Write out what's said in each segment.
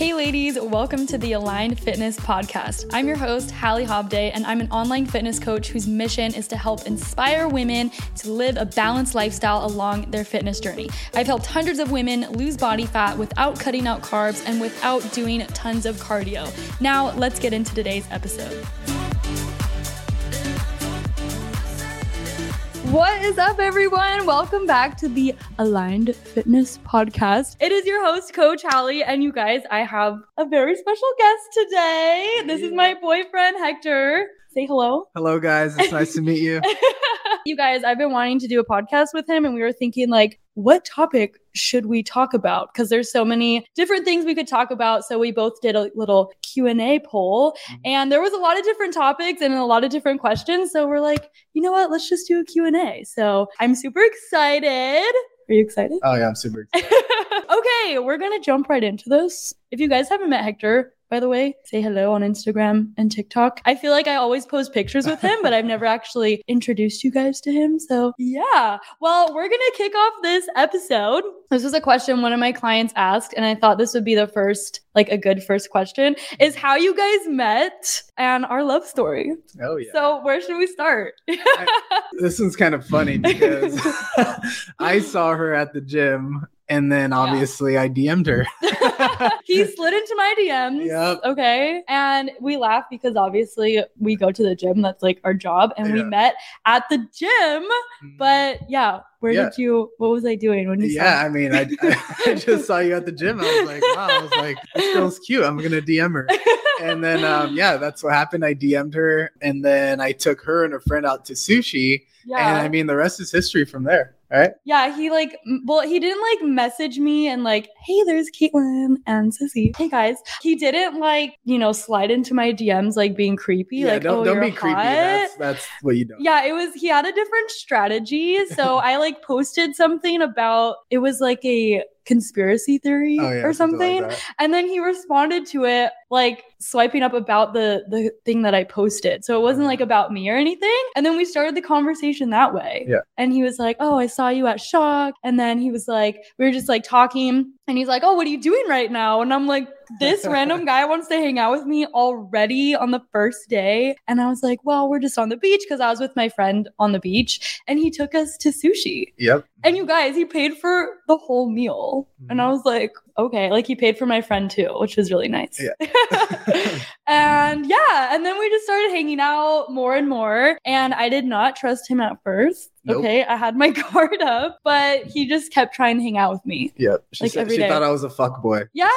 Hey, ladies, welcome to the Aligned Fitness Podcast. I'm your host, Hallie Hobday, and I'm an online fitness coach whose mission is to help inspire women to live a balanced lifestyle along their fitness journey. I've helped hundreds of women lose body fat without cutting out carbs and without doing tons of cardio. Now, let's get into today's episode. What is up, everyone? Welcome back to the Aligned Fitness Podcast. It is your host, Coach Hallie, and you guys, I have a very special guest today. This is my boyfriend, Hector. Say hello. Hello, guys. It's nice to meet you. you guys, I've been wanting to do a podcast with him, and we were thinking, like, what topic should we talk about? Because there's so many different things we could talk about. So we both did a little Q and A poll, mm-hmm. and there was a lot of different topics and a lot of different questions. So we're like, you know what? Let's just do a Q and A. So I'm super excited. Are you excited? Oh yeah, I'm super excited. okay, we're gonna jump right into this. If you guys haven't met Hector, by the way. Say hello on Instagram and TikTok. I feel like I always post pictures with him, but I've never actually introduced you guys to him. So, yeah. Well, we're going to kick off this episode. This was a question one of my clients asked, and I thought this would be the first, like a good first question is how you guys met and our love story. Oh, yeah. So, where should we start? I, this one's kind of funny because I saw her at the gym and then obviously yeah. I DM'd her. he slid into my DMs. Yep. Okay. And we laugh because obviously we go to the gym. That's like our job. And yeah. we met at the gym. Mm-hmm. But yeah, where yeah. did you what was I doing when you Yeah, I mean, I, I, just saw you at the gym. I was like, wow, I was like, this girl's cute. I'm gonna DM her. and then um, yeah, that's what happened. I DM'd her and then I took her and her friend out to sushi. Yeah. And I mean the rest is history from there right? Yeah, he like, well, he didn't like message me and like, hey, there's Caitlin and Sissy. Hey guys, he didn't like, you know, slide into my DMs like being creepy. Yeah, like, don't, oh, don't be hot. creepy. That's that's what you do. Yeah, it was. He had a different strategy. So I like posted something about it was like a conspiracy theory oh, yeah, or something. Like and then he responded to it like swiping up about the the thing that I posted. So it wasn't like uh-huh. about me or anything. And then we started the conversation that way. Yeah. And he was like, "Oh, I saw you at Shock." And then he was like, we were just like talking and he's like, "Oh, what are you doing right now?" And I'm like, "This random guy wants to hang out with me already on the first day." And I was like, "Well, we're just on the beach because I was with my friend on the beach and he took us to sushi." Yep. And you guys, he paid for the whole meal. Mm-hmm. And I mm-hmm. was like, okay. Like he paid for my friend too, which was really nice. Yeah. and yeah, and then we just started hanging out more and more. And I did not trust him at first. Nope. Okay, I had my guard up, but he just kept trying to hang out with me. Yeah, She like said, she thought I was a fuck boy. Yeah.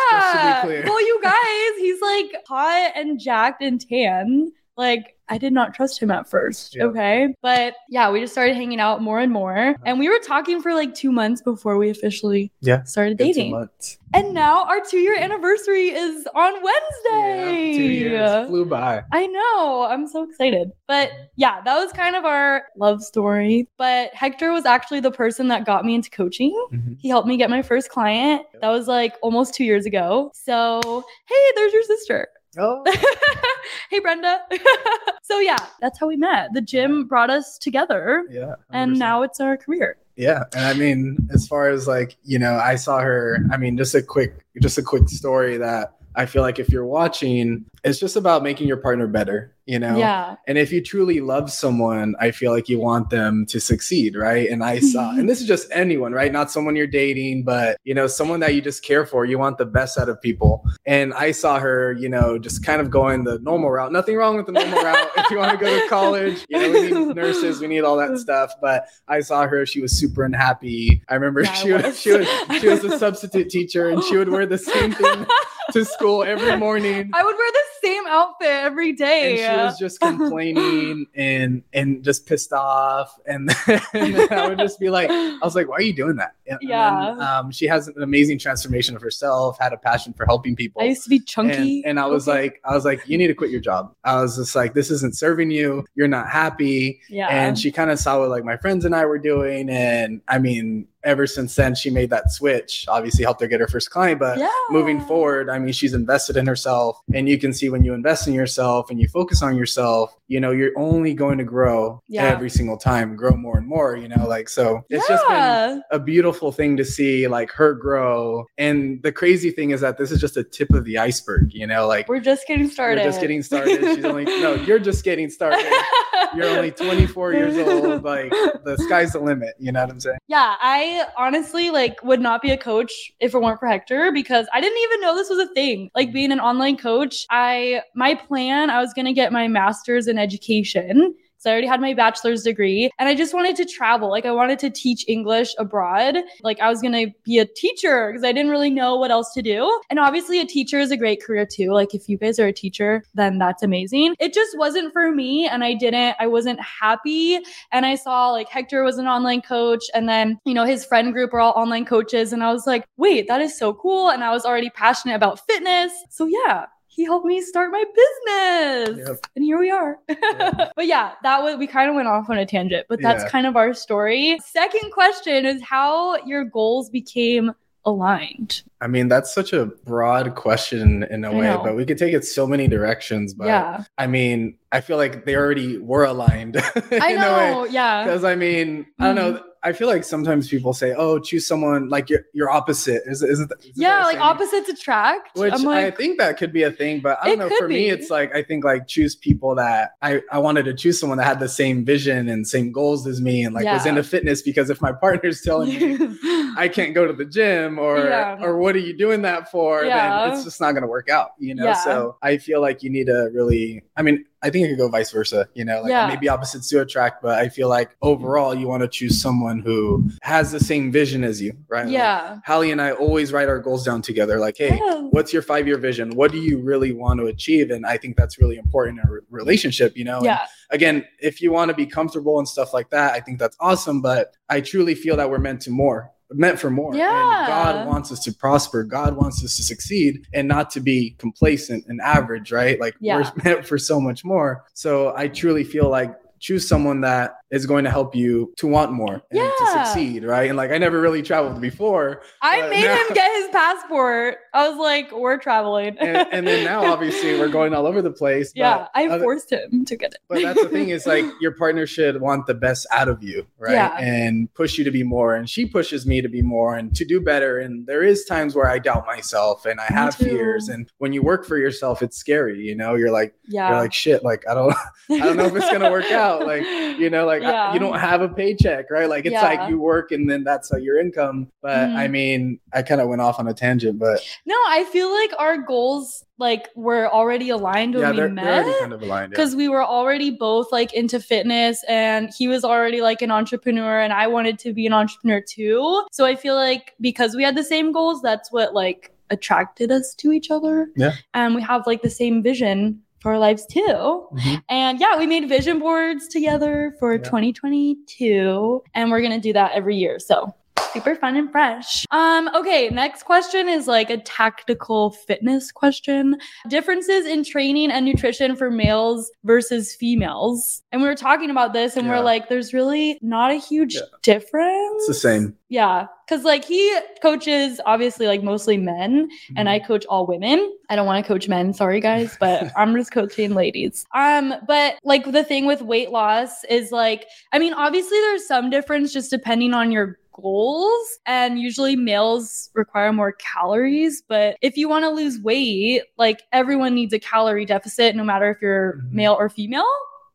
Well, you guys, he's like hot and jacked and tan. Like I did not trust him at first. Yep. Okay. But yeah, we just started hanging out more and more. Uh-huh. And we were talking for like two months before we officially yeah, started dating. And now our two year anniversary is on Wednesday. Yeah, two years flew by. I know. I'm so excited. But yeah, that was kind of our love story. But Hector was actually the person that got me into coaching. Mm-hmm. He helped me get my first client. That was like almost two years ago. So, hey, there's your sister. Oh. hey, Brenda. so, yeah, that's how we met. The gym brought us together. Yeah. 100%. And now it's our career. Yeah. And I mean, as far as like, you know, I saw her, I mean, just a quick, just a quick story that I feel like if you're watching, it's just about making your partner better you know? Yeah. And if you truly love someone i feel like you want them to succeed right? And i saw mm-hmm. and this is just anyone right? Not someone you're dating but you know someone that you just care for. You want the best out of people. And i saw her you know just kind of going the normal route. Nothing wrong with the normal route. If you want to go to college you know we need nurses we need all that stuff. But i saw her she was super unhappy. I remember yeah, she was. was. she was she was a substitute teacher and she would wear the same thing to school every morning i would wear the same outfit every day. And she was just complaining and and just pissed off. And then, and then, I would just be like, I was like, why are you doing that? And yeah. Then, um, she has an amazing transformation of herself, had a passion for helping people. I used to be chunky. And, and I was okay. like, I was like, you need to quit your job. I was just like, this isn't serving you. You're not happy. Yeah. And she kind of saw what like my friends and I were doing. And I mean, ever since then, she made that switch. Obviously, helped her get her first client, but yeah. moving forward, I mean, she's invested in herself, and you can see when you invest in yourself and you focus on yourself, you know, you're only going to grow Yeah. every single time, grow more and more. You know, like so. It's just been a beautiful thing to see like her grow and the crazy thing is that this is just a tip of the iceberg you know like We're just getting started. we're just getting started she's only no you're just getting started you're only 24 years old like the sky's the limit you know what i'm saying Yeah, I honestly like would not be a coach if it weren't for Hector because I didn't even know this was a thing. Like mm. being an online coach, I my plan, I was going to get my masters in education. So I already had my bachelor's degree and I just wanted to travel. Like I wanted to teach English abroad. Like I was going to be a teacher because I didn't really know what else to do. And obviously a teacher is a great career too. Like if you guys are a teacher, then that's amazing. It just wasn't for me and I didn't I wasn't happy and I saw like Hector was an online coach and then, you know, his friend group are all online coaches. And I was like, wait, that is so cool. And I was already passionate about fitness. So yeah. He helped me start my business. Yep. And here we are. Yeah. but yeah, that was we kind of went off on a tangent, but that's Yeah. kind of our story. Second question is how your goals became aligned. i mean that's such a broad question in a I way know. but we could take it so many directions but yeah. i mean i feel like they already were aligned I know. Yeah. because I mean, I don't Mm-hmm. know. I feel like sometimes people say, "Oh, choose someone like your your opposite." Is isn't that- isn't that Yeah, like saying? opposites attract. Which I'm I think that could be a thing, but I don't know. For me, it's like I think like choose people that I I wanted to choose someone that had the same vision and same goals as me, and like was into fitness. Because if my partner's telling me I can't go to the gym or Yeah. or what are you doing that for, Yeah. then it's just not gonna work out, you know. Yeah. So I feel like you need to really. I mean, I think it could go vice versa, you know. Like Yeah. maybe opposites do attract, but I feel like overall you want to choose someone who has the same vision as you, right? Like, yeah. Hallie and I always write our goals down together. Like, hey, Yeah. what's your five year vision? What do you really want to achieve? And I think that's really important in a re- relationship, you know? And Yeah. again, if you want to be comfortable and stuff like that, I think that's awesome. But I truly feel that we're meant to more, meant for more. Yeah. And God wants us to prosper. God wants us to succeed and not to be complacent and average, right? Like Yeah. we're meant for so much more. So I truly feel like choose someone that is going to help you to want more and to succeed, right? And like I never really traveled before. I made now- him get his passport. I was like, we're traveling. and, and then now obviously we're going all over the place. but yeah, I other- forced him to get it. but that's the thing is like your partner should want the best out of you right Yeah. and push you to be more and she pushes me to be more and to do better and there is times where i doubt myself and i Me have too. fears and when you work for yourself it's scary you know you're like Yeah. you're like shit like i don't i don't know if it's gonna work out like you know like I- Yeah. you don't have a paycheck right like it's Yeah. like you work and then that's uh, your income but Mhm. i mean i kind of went off on a tangent but No, I feel like our goals like were already aligned when yeah we they're, met. kind of yeah. Because we were already both like into fitness and he was already like an entrepreneur and I wanted to be an entrepreneur too. So I feel like because we had the same goals, that's what like attracted us to each other. Yeah. And we have like the same vision for our lives too. Mhm. And yeah, we made vision boards together for Yeah. 2022 and we're going to do that every year. So super fun and fresh. Um okay, next question is like a tactical fitness question. Differences in training and nutrition for males versus females. And we were talking about this and Yeah. we're like there's really not a huge Yeah. difference. it's the same Yeah, cuz like he coaches obviously like mostly men and Mm-hmm. I coach all women. I don't want to coach men, sorry guys, but I'm just coaching ladies. Um, but like the thing with weight loss is like, I mean, obviously there's some difference just depending on your goals, and usually males require more calories. But if you want to lose weight, like everyone needs a calorie deficit, no matter if you're Mhm. male or female.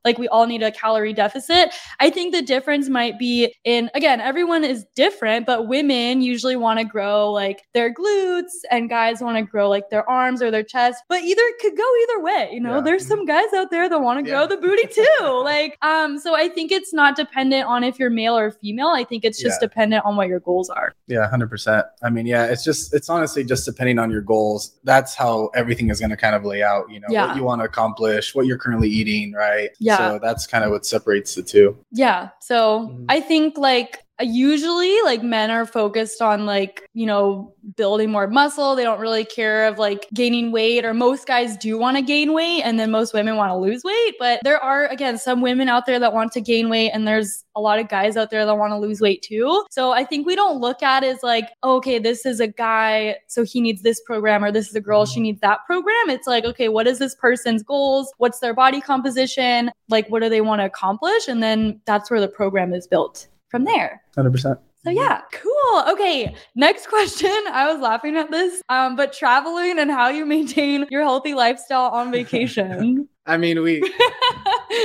Like we all need a calorie deficit. I think the difference might be in again, everyone is different, but women usually want to grow like their glutes and guys want to grow like their arms or their chest. But either could go either way, you know. Yeah. There's some guys out there that want to grow the booty too. like um so I think it's not dependent on if you're male or female. I think it's just Yeah. dependent on what your goals are. Yeah, hundred percent. I mean, yeah, it's just it's honestly just depending on your goals. That's how everything is going to kind of lay out. You know, Yeah. what you want to accomplish, what you're currently eating, right? Yeah. So that's kind of what separates the two. Yeah. So Mhm. I think like usually like men are focused on like you know building more muscle. They don't really care of like gaining weight or most guys do want to gain weight and then most women want to lose weight. But there are again some women out there that want to gain weight and there's a lot of guys out there that want to lose weight too. So i think we don't look at it as like okay this is a guy so he needs this program or this is a girl she mm-hmm. needs that program. It's like okay what is this person's goals? What's their body composition? Like what do they want to accomplish? And then that's where the program is built from there 100%. so yeah, cool. Okay, next question. I was laughing at this, um, but traveling and how you maintain your healthy lifestyle on vacation. I mean, we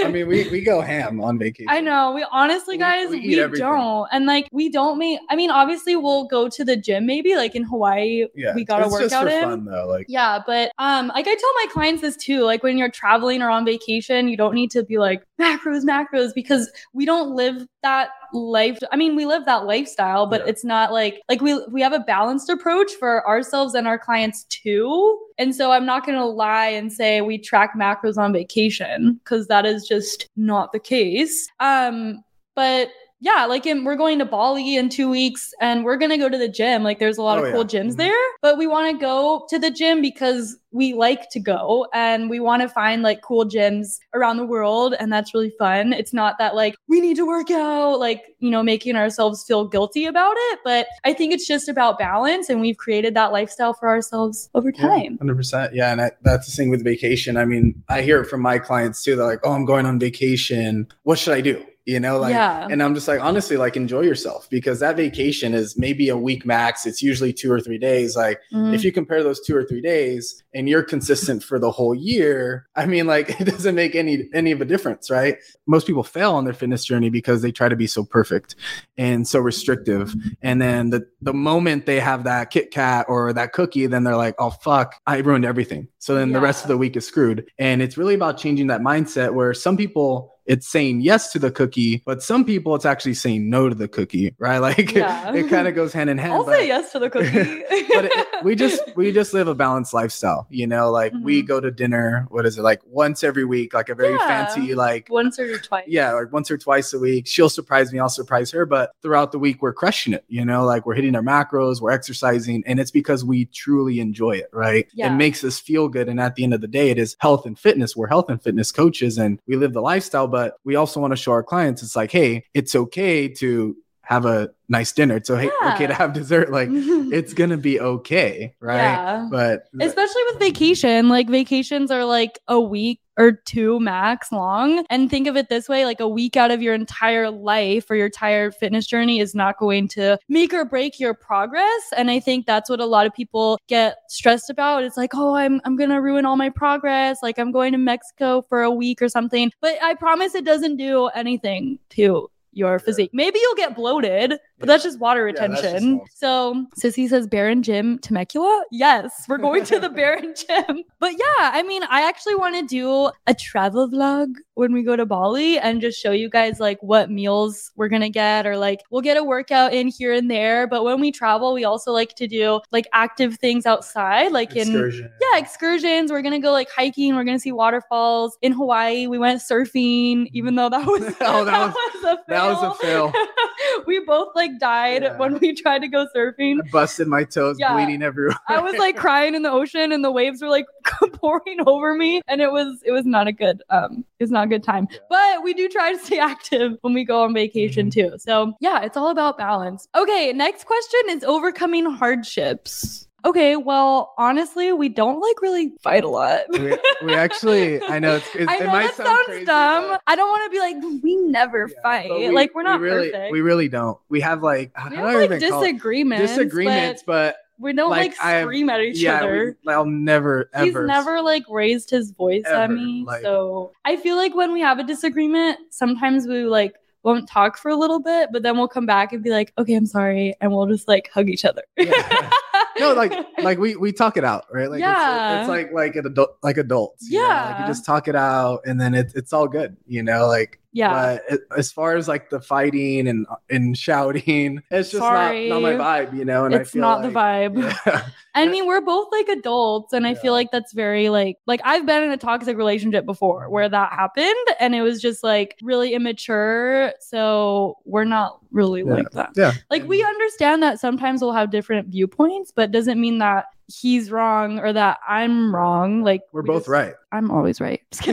I mean, we, we go ham on vacation. I know. We honestly, guys, we we, eat everything. don't, and like we don't make. I mean, obviously, we'll go to the gym maybe, like in Hawaii. Yeah, we got a it's just workout in. fun though. Like, Yeah, but um, like I tell my clients this too. Like when you're traveling or on vacation, you don't need to be like macros, macros, because we don't live that life. I mean, we live that lifestyle, but Yeah. it's not like like we we have a balanced approach for ourselves and our clients too. And so I'm not gonna lie and say we track macros on vacation because that is just not the case. Um, but yeah, like in, we're going to Bali in two weeks and we're gonna go to the gym. Like there's a lot Oh, of cool yeah. gyms Mhm. there, but we want to go to the gym because we like to go and we want to find like cool gyms around the world and that's really fun. It's not that like we need to work out, like, you know, making ourselves feel guilty about it, but I think it's just about balance and we've created that lifestyle for ourselves over time. Hundred percent, yeah, and I, that's the thing with vacation. I mean, I hear it from my clients too. They're like, "Oh, I'm going on vacation. What should I do?" You know, like, Yeah. and I'm just like, honestly, like, enjoy yourself because that vacation is maybe a week max. It's usually two or three days. Like, Mhm. if you compare those two or three days, and you're consistent for the whole year, I mean, like, it doesn't make any any of a difference, right? Most people fail on their fitness journey because they try to be so perfect and so restrictive. And then the the moment they have that Kit Kat or that cookie, then they're like, "Oh fuck, I ruined everything." So then the rest of the week is screwed. And it's really about changing that mindset where some people it's saying yes to the cookie, but some people it's actually saying no to the cookie, right? Like Yeah. it, kind of goes hand in hand. I'll but- say yes to the cookie. but it, we just we just live a balanced lifestyle, you know. Like we Mhm. go to dinner. What is it like once every week? Like a very Yeah. fancy like once or twice. yeah, like once or twice a week. She'll surprise me, I'll surprise her. But throughout the week, we're crushing it. You know, like we're hitting our macros, we're exercising, and it's because we truly enjoy it, right? Yeah. It makes us feel good. And at the end of the day, it is health and fitness. We're health and fitness coaches, and we live the lifestyle. But we also want to show our clients it's like, hey, it's okay to have a nice dinner. It's okay, Yeah. okay to have dessert. Like it's gonna be okay, right? Yeah. But Especially with vacation, like vacations are like a week or two max long. And think of it this way like a week out of your entire life or your entire fitness journey is not going to make or break your progress. And I think that's what a lot of people get stressed about. It's like, oh, I'm, I'm going to ruin all my progress. Like I'm going to Mexico for a week or something. But I promise it doesn't do anything to your physique. Maybe you'll get bloated, but that's just water Yeah, just retention. so Sissy says Baron Gym Temecula. Yes, we're going to the Baron Gym. But yeah, I mean, I actually want to do a travel vlog when we go to Bali and just show you guys like what meals we're gonna get or like we'll get a workout in here and there. But when we travel, we also like to do like active things outside, like in yeah, excursions. We're gonna go like hiking. We're gonna see waterfalls. In Hawaii, we went surfing, even though that was Oh, that was a that was a fail. we both like died Yeah. when we tried to go surfing. I busted my toes, Yeah. bleeding everywhere. I was like crying in the ocean, and the waves were like pouring over me, and it was it was not a good um it was not a good time. Yeah. But we do try to stay active when we go on vacation Mm-hmm. too. So yeah, it's all about balance. Okay, next question is overcoming hardships. Okay, well, honestly, we don't like really fight a lot. we, we actually, I know it's, it's I it might that sound sounds crazy, dumb. but- I don't want to be like we never Yeah, fight. we- like we're not we really, perfect. We really don't. We have like We have I like disagreements. disagreements, but but we don't like, like, I scream at each yeah, other. we, I'll never ever. He's never like raised his voice at me. like- so I feel like when we have a disagreement, sometimes we like won't talk for a little bit, but then we'll come back and be like, okay, I'm sorry. And we'll just like hug each other. Yeah. no, like like we we talk it out, right? Like Yeah. it's, it's like like an adult like adults. you know? like Yeah. you just talk it out, and then it's it's all good. You know, like Yeah. But as far as like the fighting and and shouting, it's just not, not my vibe, you know. And I it's feel not the vibe. Yeah. I mean, we're both like adults, and I feel like that's very like like I've been in a toxic relationship before where that happened, and it was just like really immature. So we're not really Yeah. like that. yeah. Like we understand that sometimes we'll have different viewpoints, but doesn't mean that he's wrong or that I'm wrong. Like We're we both just- right. I'm always right.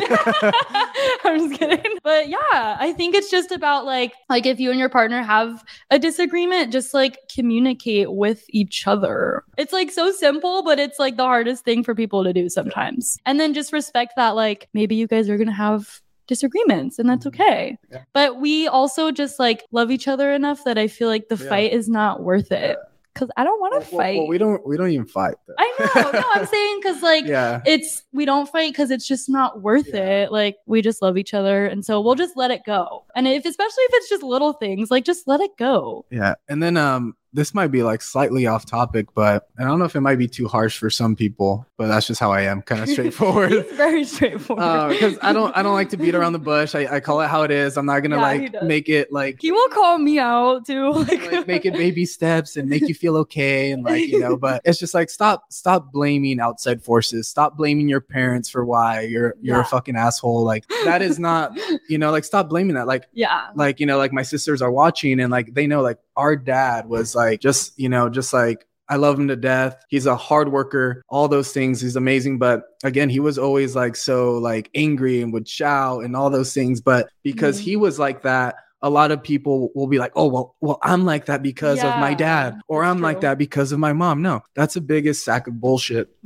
I'm just kidding. But yeah, I think it's just about like like if you and your partner have a disagreement, just like communicate with each other. It's like so simple, but it's like the hardest thing for people to do sometimes. And then just respect that like maybe you guys are gonna have disagreements and that's Mhm. okay. Yeah. But we also just like love each other enough that I feel like the Yeah. fight is not worth it. Cause I don't want to Well, fight. well, we don't we don't even fight. Though. I know. No, I'm saying because like yeah. it's we don't fight because it's just not worth Yeah. it. Like we just love each other, and so we'll just let it go. And if especially if it's just little things, like just let it go. Yeah. And then um this might be like slightly off topic, but I don't know if it might be too harsh for some people, but that's just how I am, kind of straightforward. Very straightforward. Uh, because I don't I don't like to beat around the bush. I, I call it how it is. I'm not gonna Yeah, like make it like he will call me out too. Like, like make it baby steps and make you feel okay and like you know but it's just like stop stop blaming outside forces stop blaming your parents for why you're you're Yeah. a fucking asshole like that is not you know like stop blaming that like yeah. like you know like my sisters are watching and like they know like our dad was like just you know just like I love him to death. He's a hard worker, all those things. He's amazing. But again, he was always like so like angry and would shout and all those things. But because Mhm. he was like that, a lot of people will be like, oh, well, well, I'm like that because of my dad, or I'm like that because of my mom. No, that's the biggest sack of bullshit.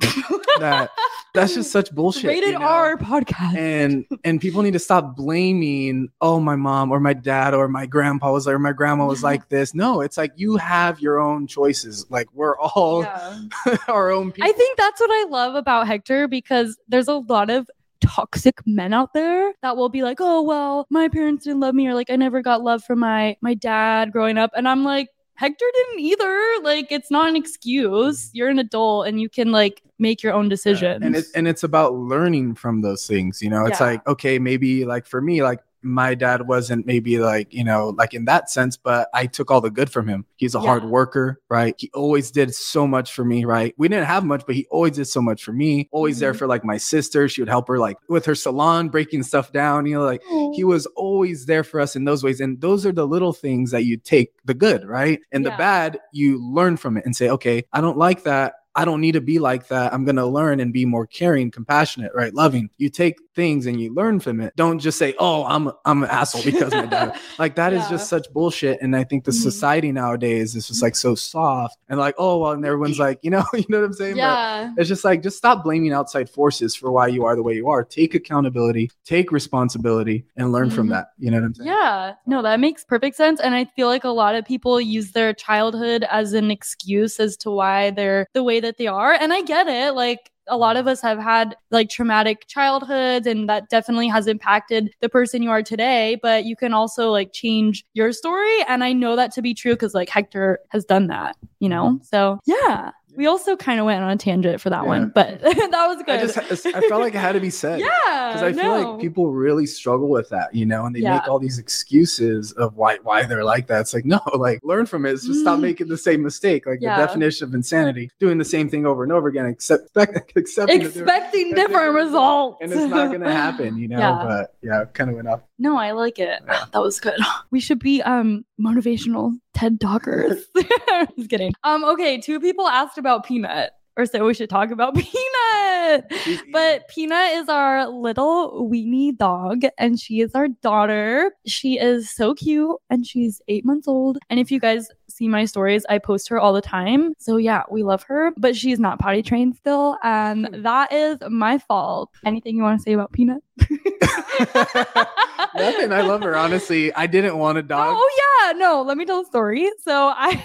that that's just such bullshit. rated you know? R podcast. and and people need to stop blaming oh my mom or my dad or my grandpa was like or my grandma was like this no it's like you have your own choices like we're all Yeah. our own people I think that's what I love about Hector because there's a lot of toxic men out there that will be like, "Oh, well, my parents didn't love me or like I never got love from my my dad growing up." And I'm like, "Hector didn't either. Like it's not an excuse. Mm. You're an adult and you can like make your own decisions." and it, and it's about learning from those things you know it's Yeah. like okay maybe like for me like my dad wasn't maybe like you know like in that sense but i took all the good from him. He's a hard worker right? He always did so much for me right? We didn't have much but he always did so much for me. Always there Mhm. for like my sister. She would help her like with her salon breaking stuff down you know like he was always there for us in those ways and those are the little things that you take the good right? And the bad you learn from it and say okay i don't like that I don't need to be like that. I'm going to learn and be more caring, compassionate, right? Loving. You take things and you learn from it. Don't just say, "Oh, I'm I'm an asshole because my dad." Like that is Yeah. just such bullshit. And I think the Mhm. society nowadays is just like so soft and like, "Oh, well," and everyone's like, you know, you know what I'm saying? But yeah. it's just like just stop blaming outside forces for why you are the way you are. Take accountability, take responsibility, and learn from Mhm. that. You know what I'm saying? Yeah, no, that makes perfect sense. And I feel like a lot of people use their childhood as an excuse as to why they're the way that they are. And I get it. Like, a lot of us have had like traumatic childhoods, and that definitely has impacted the person you are today. But you can also like change your story. And I know that to be true because like Hector has done that, you know? So, yeah. We also kind of went on a tangent for that Yeah. one, but that was good. I just I felt like it had to be said. yeah. because I feel no. like people really struggle with that, you know, and they Yeah. make all these excuses of why why they're like that. It's like no, like learn from it. It's just stop Mm. making the same mistake. Like Yeah. the definition of insanity, doing the same thing over and over again, except expect, accepting expecting different different results. and it's not gonna happen, you know. Yeah. But yeah, kind of went off. No, I like it. Yeah. That was good. We should be um motivational TED talkers. Just kidding. Um, okay, two people asked about Peanut. Or so we should talk about Peanut. But Peanut is our little weenie dog, and she is our daughter. She is so cute, and she's eight months old. And if you guys see my stories, I post her all the time. So yeah, we love her, but she's not potty trained still, and hmm. that is my fault. Anything you want to say about Peanut? Nothing. I love her. Honestly, I didn't want a dog. Oh yeah, no. Let me tell a story. So I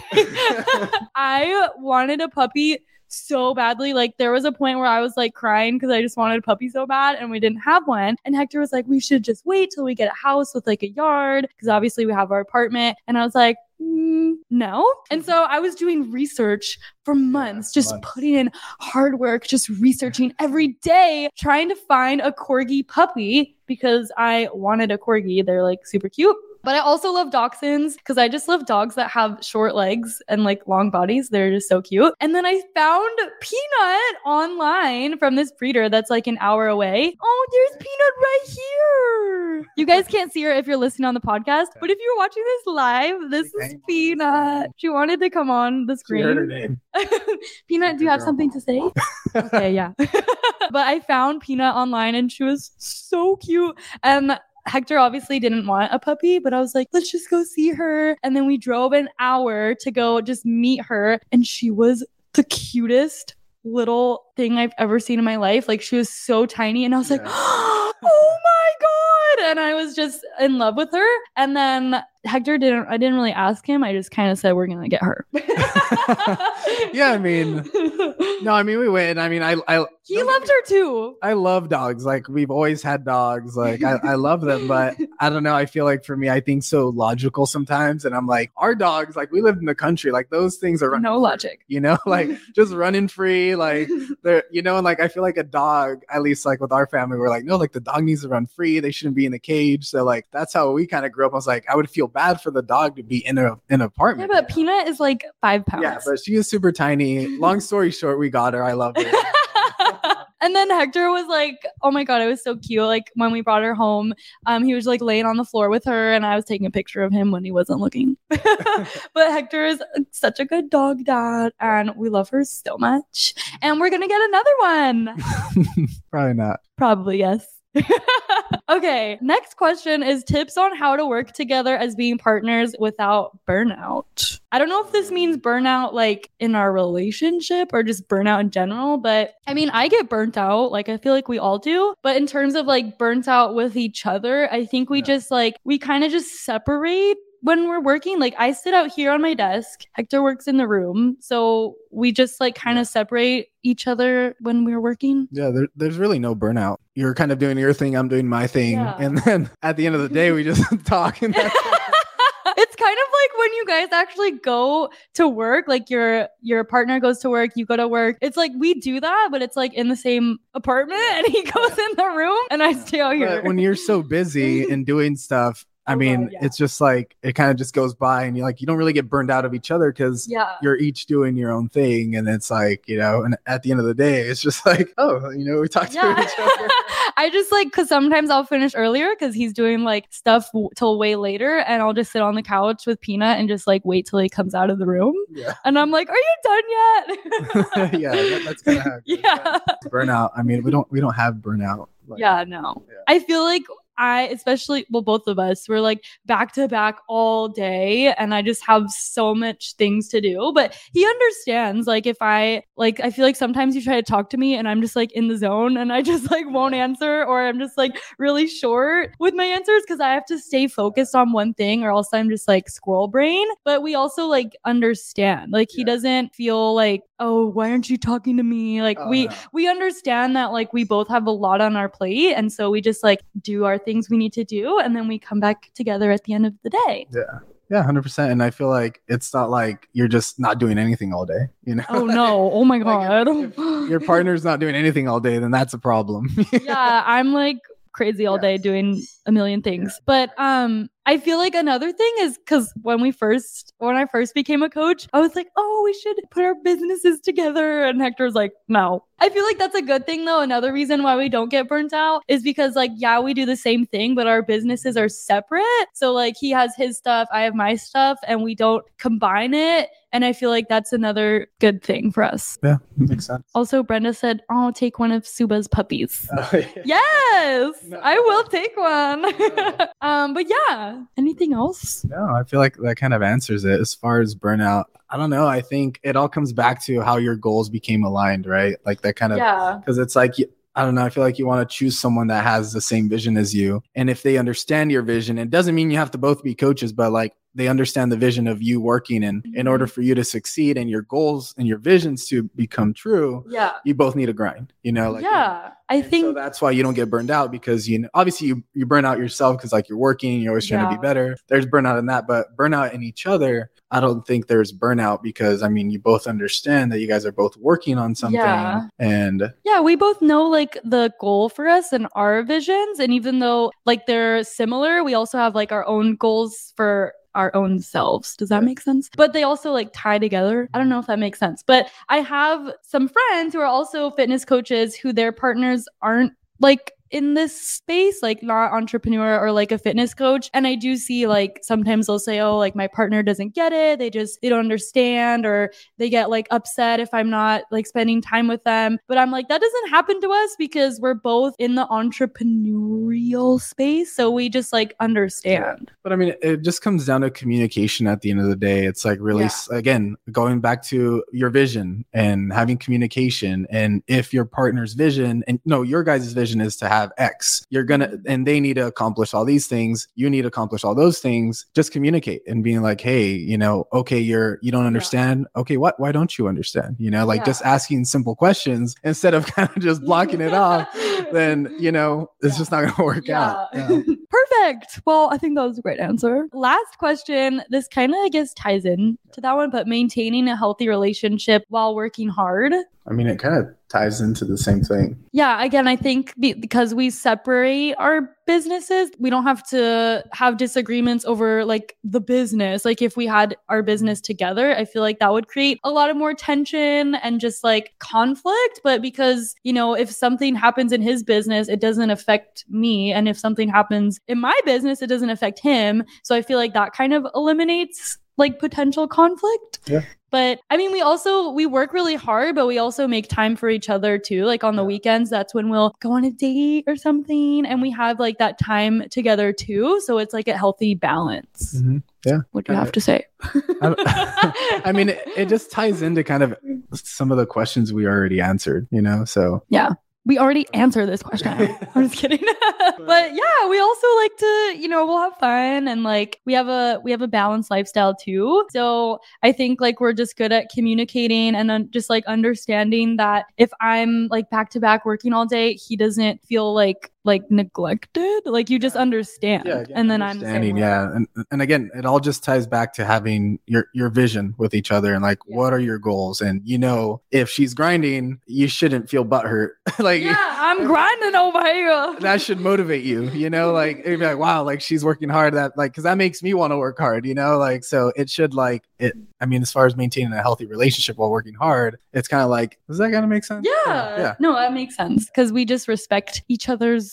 I wanted a puppy so badly. Like there was a point where I was like crying because I just wanted a puppy so bad and we didn't have one. And Hector was like, we should just wait till we get a house with like a yard because obviously we have our apartment. And I was like, mm, no. And so I was doing research for months, just months. putting in hard work, just researching every day, trying to find a corgi puppy because I wanted a corgi. They're like super cute. But I also love dachshunds because I just love dogs that have short legs and like long bodies. They're just so cute. And then I found Peanut online from this breeder that's like an hour away. Oh, there's Peanut right here. You guys can't see her if you're listening on the podcast, but if you're watching this live, this is Peanut. She wanted to come on the She heard her screen. name. Peanut, do you have something to say? okay, yeah. but I found Peanut online and she was so cute. And Hector obviously didn't want a puppy, but I was like, let's just go see her. And then we drove an hour to go just meet her. And she was the cutest little thing I've ever seen in my life. Like she was so tiny. And I was like, oh my God. And I was just in love with her. And then Hector didn't, I didn't really ask him. I just kind of said, we're going to get her. Yeah, I mean, No, I mean we went. I mean, I I he loved her too. I love dogs. Like we've always had dogs. Like I, I love them, but I don't know. I feel like for me, I think so logical sometimes, and I'm like, our dogs, like we live in the country, like those things are No free, logic. You know, like just running free, like they're, you know, and like I feel like a dog, at least like with our family, we're like, no, like the dog needs to run free. They shouldn't be in a cage. So like that's how we kind of grew up. I was like, I would feel bad for the dog to be in a in an Yeah, apartment. but Peanut is like five pounds. yeah, but she is super tiny. Long story short, we got her. I love her. and then Hector was like, "Oh my god, it was so cute!" Like when we brought her home, um, he was like laying on the floor with her, and I was taking a picture of him when he wasn't looking. but Hector is such a good dog dad, and we love her so much. And we're gonna get another one. Probably not. Probably yes. Okay, next question is tips on how to work together as being partners without burnout. I don't know if this means burnout like in our relationship or just burnout in general, but I mean, I get burnt out. Like, I feel like we all do. But in terms of like burnt out with each other, I think we Yeah. just like, we kind of just separate when we're working, like I sit out here on my desk, Hector works in the room. So we just like kind of separate each other when we're working. Yeah, there, there's really no burnout. You're kind of doing your thing, I'm doing my thing, Yeah. and then at the end of the day, we just talk. And that's it's kind of like when you guys actually go to work like your your partner goes to work you go to work it's like we do that but it's like in the same apartment and he goes in the room and i stay out here but when you're so busy and doing stuff, I mean, yeah. it's just like it kind of just goes by, and you like you don't really get burned out of each other because yeah you're each doing your own thing, and it's like you know, and at the end of the day, it's just like oh, you know, we talk to each other. i just like because sometimes i'll finish earlier because he's doing like stuff w- till way later and i'll just sit on the couch with peanut and just like wait till he comes out of the room Yeah, and i'm like are you done yet yeah, that, that's kind of how it goes. yeah burnout. I mean, we don't we don't have burnout. Like, yeah, no. Yeah. I feel like I, especially, well, both of us, we're like back to back all day, and I just have so much things to do. But he understands. Like, if I, like, I feel like sometimes you try to talk to me, and I'm just like in the zone, and I just like won't answer, or I'm just like really short with my answers because I have to stay focused on one thing, or else I'm just like squirrel brain. But we also like understand. Like, he Yeah. doesn't feel like, oh, why aren't you talking to me? Like, Oh, we, no. we understand that like we both have a lot on our plate and so we just like do our things we need to do and then we come back together at the end of the day Yeah, yeah hundred percent. And I feel like it's not like you're just not doing anything all day. You know, oh no oh my Like, god if- your partner's not doing anything all day, then that's a problem. yeah i'm like crazy all day doing a million things but um i feel like another thing is because when we first when i first became a coach i was like oh we should put our businesses together. And hector was like no i feel like that's a good thing though another reason why we don't get burnt out is because like yeah we do the same thing but our businesses are separate so like he has his stuff i have my stuff and we don't combine it and i feel like that's another good thing for us yeah, makes sense. also brenda said oh take one of suba's puppies Oh, yeah. Yes, No. I will take one. No. um, but yeah, anything else? No, I feel like that kind of answers it. As far as burnout, I don't know. I think it all comes back to how your goals became aligned, right? Like that kind of Yeah, because it's like I don't know. I feel like you want to choose someone that has the same vision as you, and if they understand your vision, it doesn't mean you have to both be coaches, but like they understand the vision of you working and in order Mm-hmm. for you to succeed and your goals and your visions to become true Yeah. you both need a grind you know like yeah. I and think so that's why you don't get burned out because you know obviously you, you burn out yourself because like you're working you're always trying to be better there's burnout in that but burnout in each other i don't think there's burnout because i mean you both understand that you guys are both working on something Yeah. and Yeah, we both know like the goal for us and our visions. And even though like they're similar, we also have like our own goals for our own selves. Does that make sense? But they also like tie together. I don't know if that makes sense. But I have some friends who are also fitness coaches who their partners aren't like in this space, like not entrepreneur or like a fitness coach. And I do see like sometimes they'll say, oh, like my partner doesn't get it. They just, they don't understand or they get like upset if I'm not like spending time with them. But I'm like, that doesn't happen to us because we're both in the entrepreneurial space. So we just like understand. but i mean it just comes down to communication at the end of the day it's like really Yeah. again going back to your vision and having communication and if your partner's vision and no your guys' vision is to have x. You're gonna and they need to accomplish all these things. You need to accomplish all those things. Just communicate and being like hey you know okay you're you don't understand. Okay what why don't you understand? You know like just asking simple questions instead of kind of just blocking it off then you know it's just not gonna work out Yeah. Perfect. Well, I think that was a great answer. Last question. This kind of, I guess, ties in to that one, but maintaining a healthy relationship while working hard. I mean, it kind of ties into the same thing. Yeah, again, I think be- because we separate our businesses, we don't have to have disagreements over like the business. Like if we had our business together, I feel like that would create a lot of more tension and just like conflict. But because, you know, if something happens in his business, it doesn't affect me. And if something happens in my business, it doesn't affect him. So I feel like that kind of eliminates like potential conflict. Yeah. But I mean, we also we work really hard, but we also make time for each other too. Like on the Yeah. weekends, that's when we'll go on a date or something, and we have like that time together too. So it's like a healthy balance. Mhm. Yeah. What do you have to say? I, I mean, it, it just ties into kind of some of the questions we already answered, you know? So, yeah. We already answered this question. I'm just kidding. but yeah, we also like to, you know, we'll have fun and like we have a we have a balanced lifestyle too. So I think like we're just good at communicating and then just like understanding that if I'm like back to back working all day, he doesn't feel like like neglected. Like you just understand. yeah. again, and then I'm understanding, way. yeah. And, and again, it all just ties back to having your, your vision with each other and like, Yeah. what are your goals? And, you know, if she's grinding, you shouldn't feel butthurt. like, Yeah, I'm grinding over here. that should motivate you, you know, like it'd be like, wow, like she's working hard. That like, cause that makes me want to work hard, you know, like, so it should like it. I mean, as far as maintaining a healthy relationship while working hard, it's kind of like, does that kind of make sense? Yeah. Yeah. No, that makes sense because we just respect each other's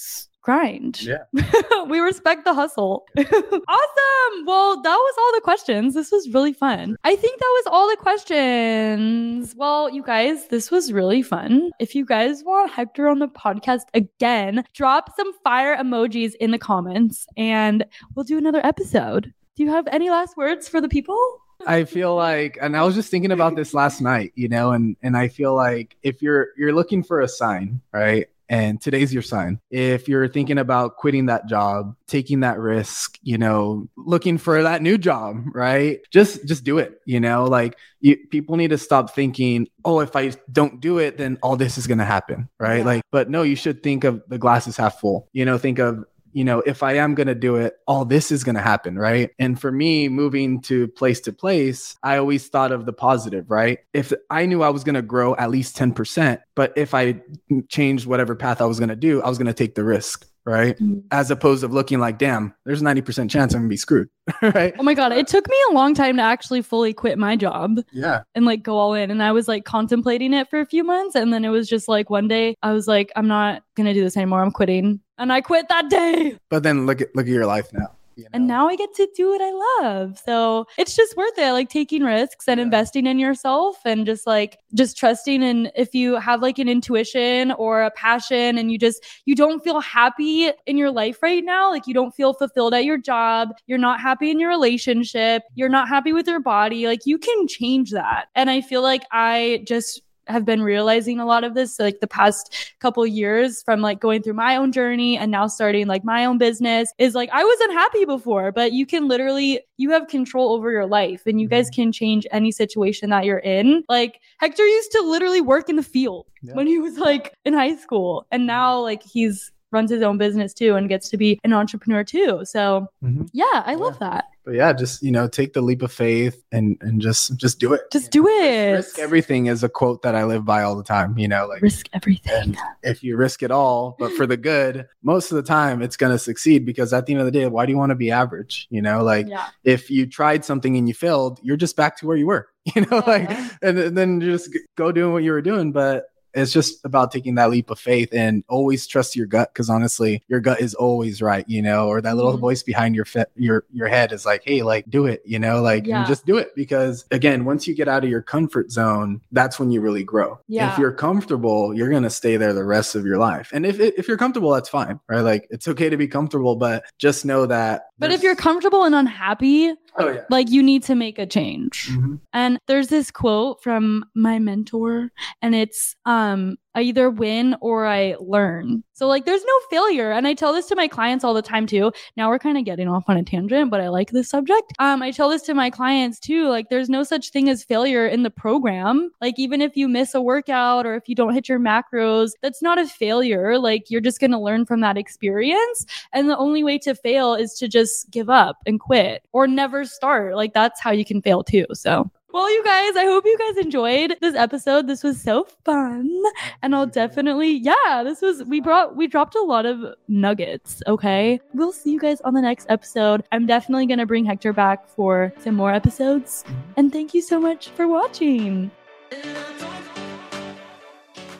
grind. Yeah. we respect the hustle. awesome. Well, that was all the questions. This was really fun. I think that was all the questions. Well, you guys, this was really fun. If you guys want Hector on the podcast again, drop some fire emojis in the comments and we'll do another episode. Do you have any last words for the people? I feel like, and I was just thinking about this last night, you know, and and I feel like if you're you're looking for a sign, right? And today's your sign. If you're thinking about quitting that job, taking that risk, you know, looking for that new job, right? Just just do it, you know? Like you people need to stop thinking, "Oh, if I don't do it, then all this is going to happen," right? Yeah. Like but no, you should think of the glass is half full. You know, think of you know, if I am going to do it, all this is going to happen, right? And for me, moving to place to place, I always thought of the positive, right? If I knew I was going to grow at least 10%, but if I changed whatever path I was going to do, I was going to take the risk, right? Mm-hmm. As opposed to looking like, damn, there's a 90% chance I'm going to be screwed, right? Oh my God. It took me a long time to actually fully quit my job. Yeah. and like go all in. And I was like contemplating it for a few months. And then it was just like one day I was like, I'm not going to do this anymore. I'm quitting. And I quit that day. But then look at look at your life now. You And now I get to do what I love. So it's just worth it. Like taking risks and Yeah. investing in yourself and just like just trusting. And if you have like an intuition or a passion and you just, you don't feel happy in your life right now, like you don't feel fulfilled at your job, you're not happy in your relationship, you're not happy with your body, like you can change that. And I feel like I just, have been realizing a lot of this like the past couple years from like going through my own journey and now starting like my own business is like I was unhappy before, but you can literally you have control over your life and you guys Mm-hmm. can change any situation that you're in. Like Hector used to literally work in the field Yeah. when he was like in high school and now like he's runs his own business too and gets to be an entrepreneur too. So Mhm. yeah, I love that. But yeah, just you know, take the leap of faith and and just just do it. Just do know, it. Risk everything is a quote that I live by all the time. You know, like Risk everything. if you risk it all, but for the good, most of the time it's going to succeed because at the end of the day, why do you want to be average? You know, like Yeah. if you tried something and you failed, you're just back to where you were, you know, like, Yeah. and, then you just go doing what you were doing. But it's just about taking that leap of faith and always trust your gut because honestly, your gut is always right, you know, or that little Mhm. voice behind your fe- your your head is like, hey, like do it, you know, like Yeah. just do it because again, once you get out of your comfort zone, that's when you really grow. Yeah. If you're comfortable, you're gonna stay there the rest of your life. And if if you're comfortable, that's fine, right? Like it's okay to be comfortable, but just know that. But if you're comfortable and unhappy, oh yeah. like you need to make a change. Mhm. And there's this quote from my mentor, and it's um, I either win or I learn. So like there's no failure. And I tell this to my clients all the time too. Now we're kind of getting off on a tangent, but I like this subject. Um, I tell this to my clients too. Like there's no such thing as failure in the program. Like even if you miss a workout or if you don't hit your macros, that's not a failure. Like you're just gonna learn from that experience. And the only way to fail is to just give up and quit or never start. Like that's how you can fail too. So, well, you guys, I hope you guys enjoyed this episode. This was so fun. And I'll definitely, yeah, this was, we brought, we dropped a lot of nuggets. Okay. We'll see you guys on the next episode. I'm definitely going to bring Hector back for some more episodes. Mm-hmm. And thank you so much for watching.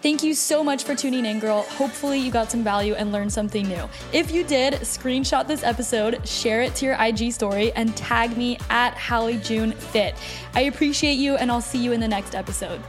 Thank you so much for tuning in, girl. Hopefully, you got some value and learned something new. If you did, screenshot this episode, share it to your IG story, and tag me at Hallie June Fit. I appreciate you, and I'll see you in the next episode.